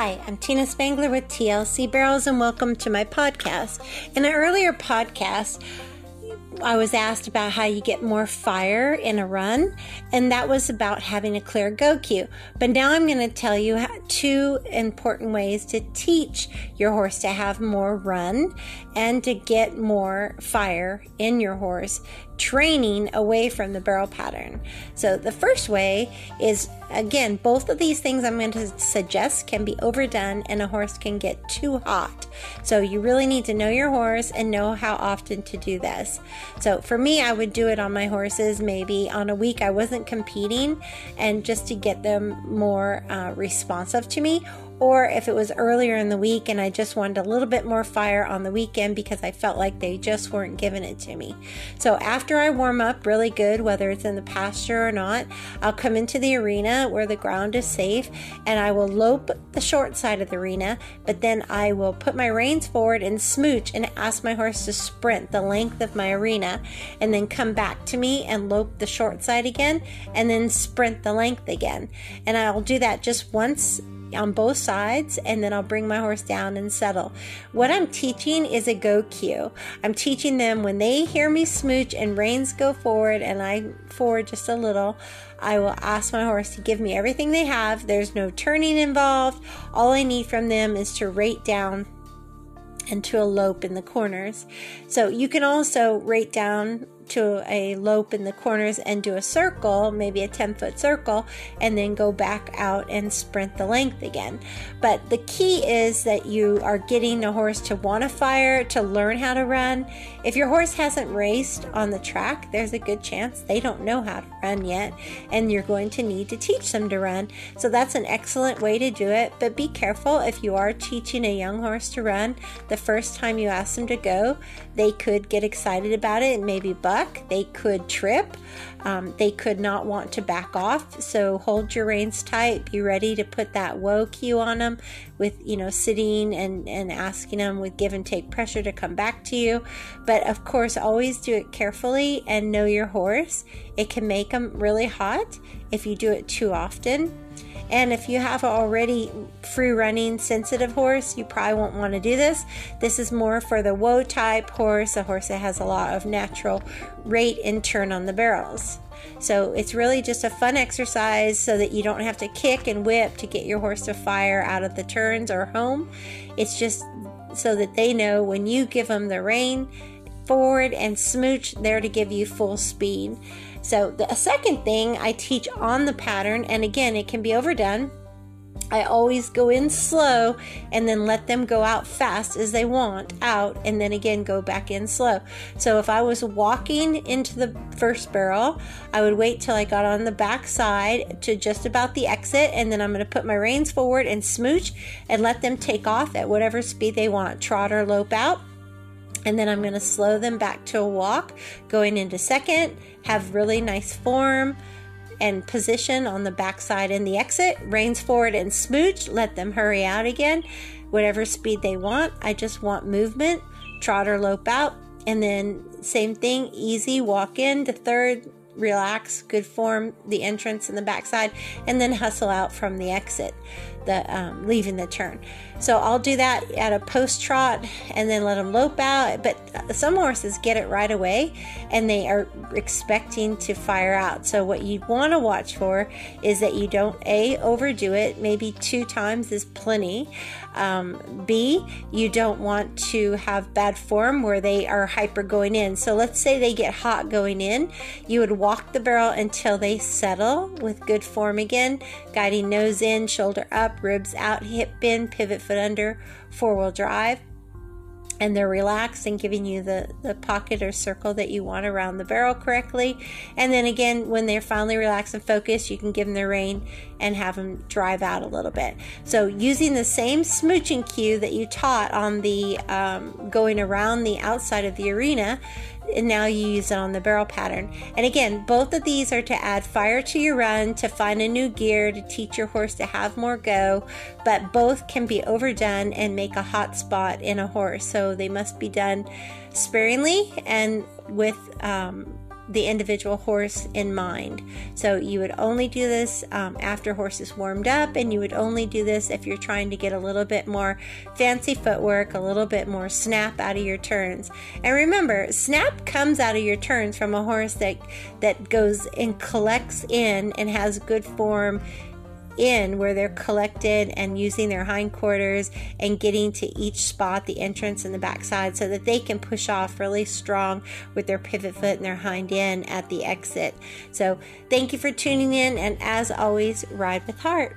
Hi, I'm Tina Spangler with TLC Barrels, and welcome to my podcast. In an earlier podcast, I was asked about how you get more fire in a run, and that was about having a clear go cue. But now I'm going to tell you two important ways to teach your horse to have more run and to get more fire in your horse training away from the barrel pattern. So, the first way is again, both of these things I'm going to suggest can be overdone and a horse can get too hot. So, you really need to know your horse and know how often to do this. So, for me, I would do it on my horses maybe on a week I wasn't competing and just to get them more uh, responsive to me or if it was earlier in the week and I just wanted a little bit more fire on the weekend because I felt like they just weren't giving it to me. So after I warm up really good, whether it's in the pasture or not, I'll come into the arena where the ground is safe and I will lope the short side of the arena, but then I will put my reins forward and smooch and ask my horse to sprint the length of my arena and then come back to me and lope the short side again and then sprint the length again. And I'll do that just once on both sides and then I'll bring my horse down and settle. What I'm teaching is a go cue. I'm teaching them when they hear me smooch and reins go forward and I forward just a little, I will ask my horse to give me everything they have. There's no turning involved. All I need from them is to rate down and to elope in the corners. So you can also rate down to a lope in the corners and do a circle, maybe a 10 foot circle, and then go back out and sprint the length again. But the key is that you are getting the horse to want to fire, to learn how to run. If your horse hasn't raced on the track, there's a good chance they don't know how to run yet, and you're going to need to teach them to run. So that's an excellent way to do it. But be careful if you are teaching a young horse to run, the first time you ask them to go, they could get excited about it and maybe buck they could trip. Um, they could not want to back off. So hold your reins tight. Be ready to put that whoa cue on them with, you know, sitting and, and asking them with give and take pressure to come back to you. But of course, always do it carefully and know your horse. It can make them really hot if you do it too often. And if you have already free running sensitive horse, you probably won't want to do this. This is more for the whoa type horse, a horse that has a lot of natural rate and turn on the barrels. So it's really just a fun exercise so that you don't have to kick and whip to get your horse to fire out of the turns or home. It's just so that they know when you give them the rein forward and smooch, they're to give you full speed. So, the second thing I teach on the pattern, and again, it can be overdone. I always go in slow and then let them go out fast as they want out, and then again go back in slow. So, if I was walking into the first barrel, I would wait till I got on the back side to just about the exit, and then I'm going to put my reins forward and smooch and let them take off at whatever speed they want trot or lope out and then I'm going to slow them back to a walk, going into second, have really nice form and position on the backside in the exit, reins forward and smooch, let them hurry out again, whatever speed they want. I just want movement, trot or lope out, and then same thing, easy walk in to third, relax, good form, the entrance and the backside, and then hustle out from the exit, the um, leaving the turn. So I'll do that at a post trot and then let them lope out. But some horses get it right away and they are expecting to fire out. So what you want to watch for is that you don't a overdo it. Maybe two times is plenty. Um, B, you don't want to have bad form where they are hyper going in. So let's say they get hot going in. You would walk the barrel until they settle with good form again, guiding nose in, shoulder up, ribs out, hip bend, pivot foot under, four wheel drive and they're relaxed and giving you the, the pocket or circle that you want around the barrel correctly. And then again, when they're finally relaxed and focused, you can give them the rein and have them drive out a little bit. So using the same smooching cue that you taught on the um, going around the outside of the arena, and now you use it on the barrel pattern. And again, both of these are to add fire to your run, to find a new gear, to teach your horse to have more go, but both can be overdone and make a hot spot in a horse. So they must be done sparingly and with um, the individual horse in mind. So you would only do this um, after horse is warmed up, and you would only do this if you're trying to get a little bit more fancy footwork, a little bit more snap out of your turns. And remember, snap comes out of your turns from a horse that that goes and collects in and has good form in where they're collected and using their hindquarters and getting to each spot, the entrance and the backside, so that they can push off really strong with their pivot foot and their hind end at the exit. So, thank you for tuning in, and as always, ride with heart.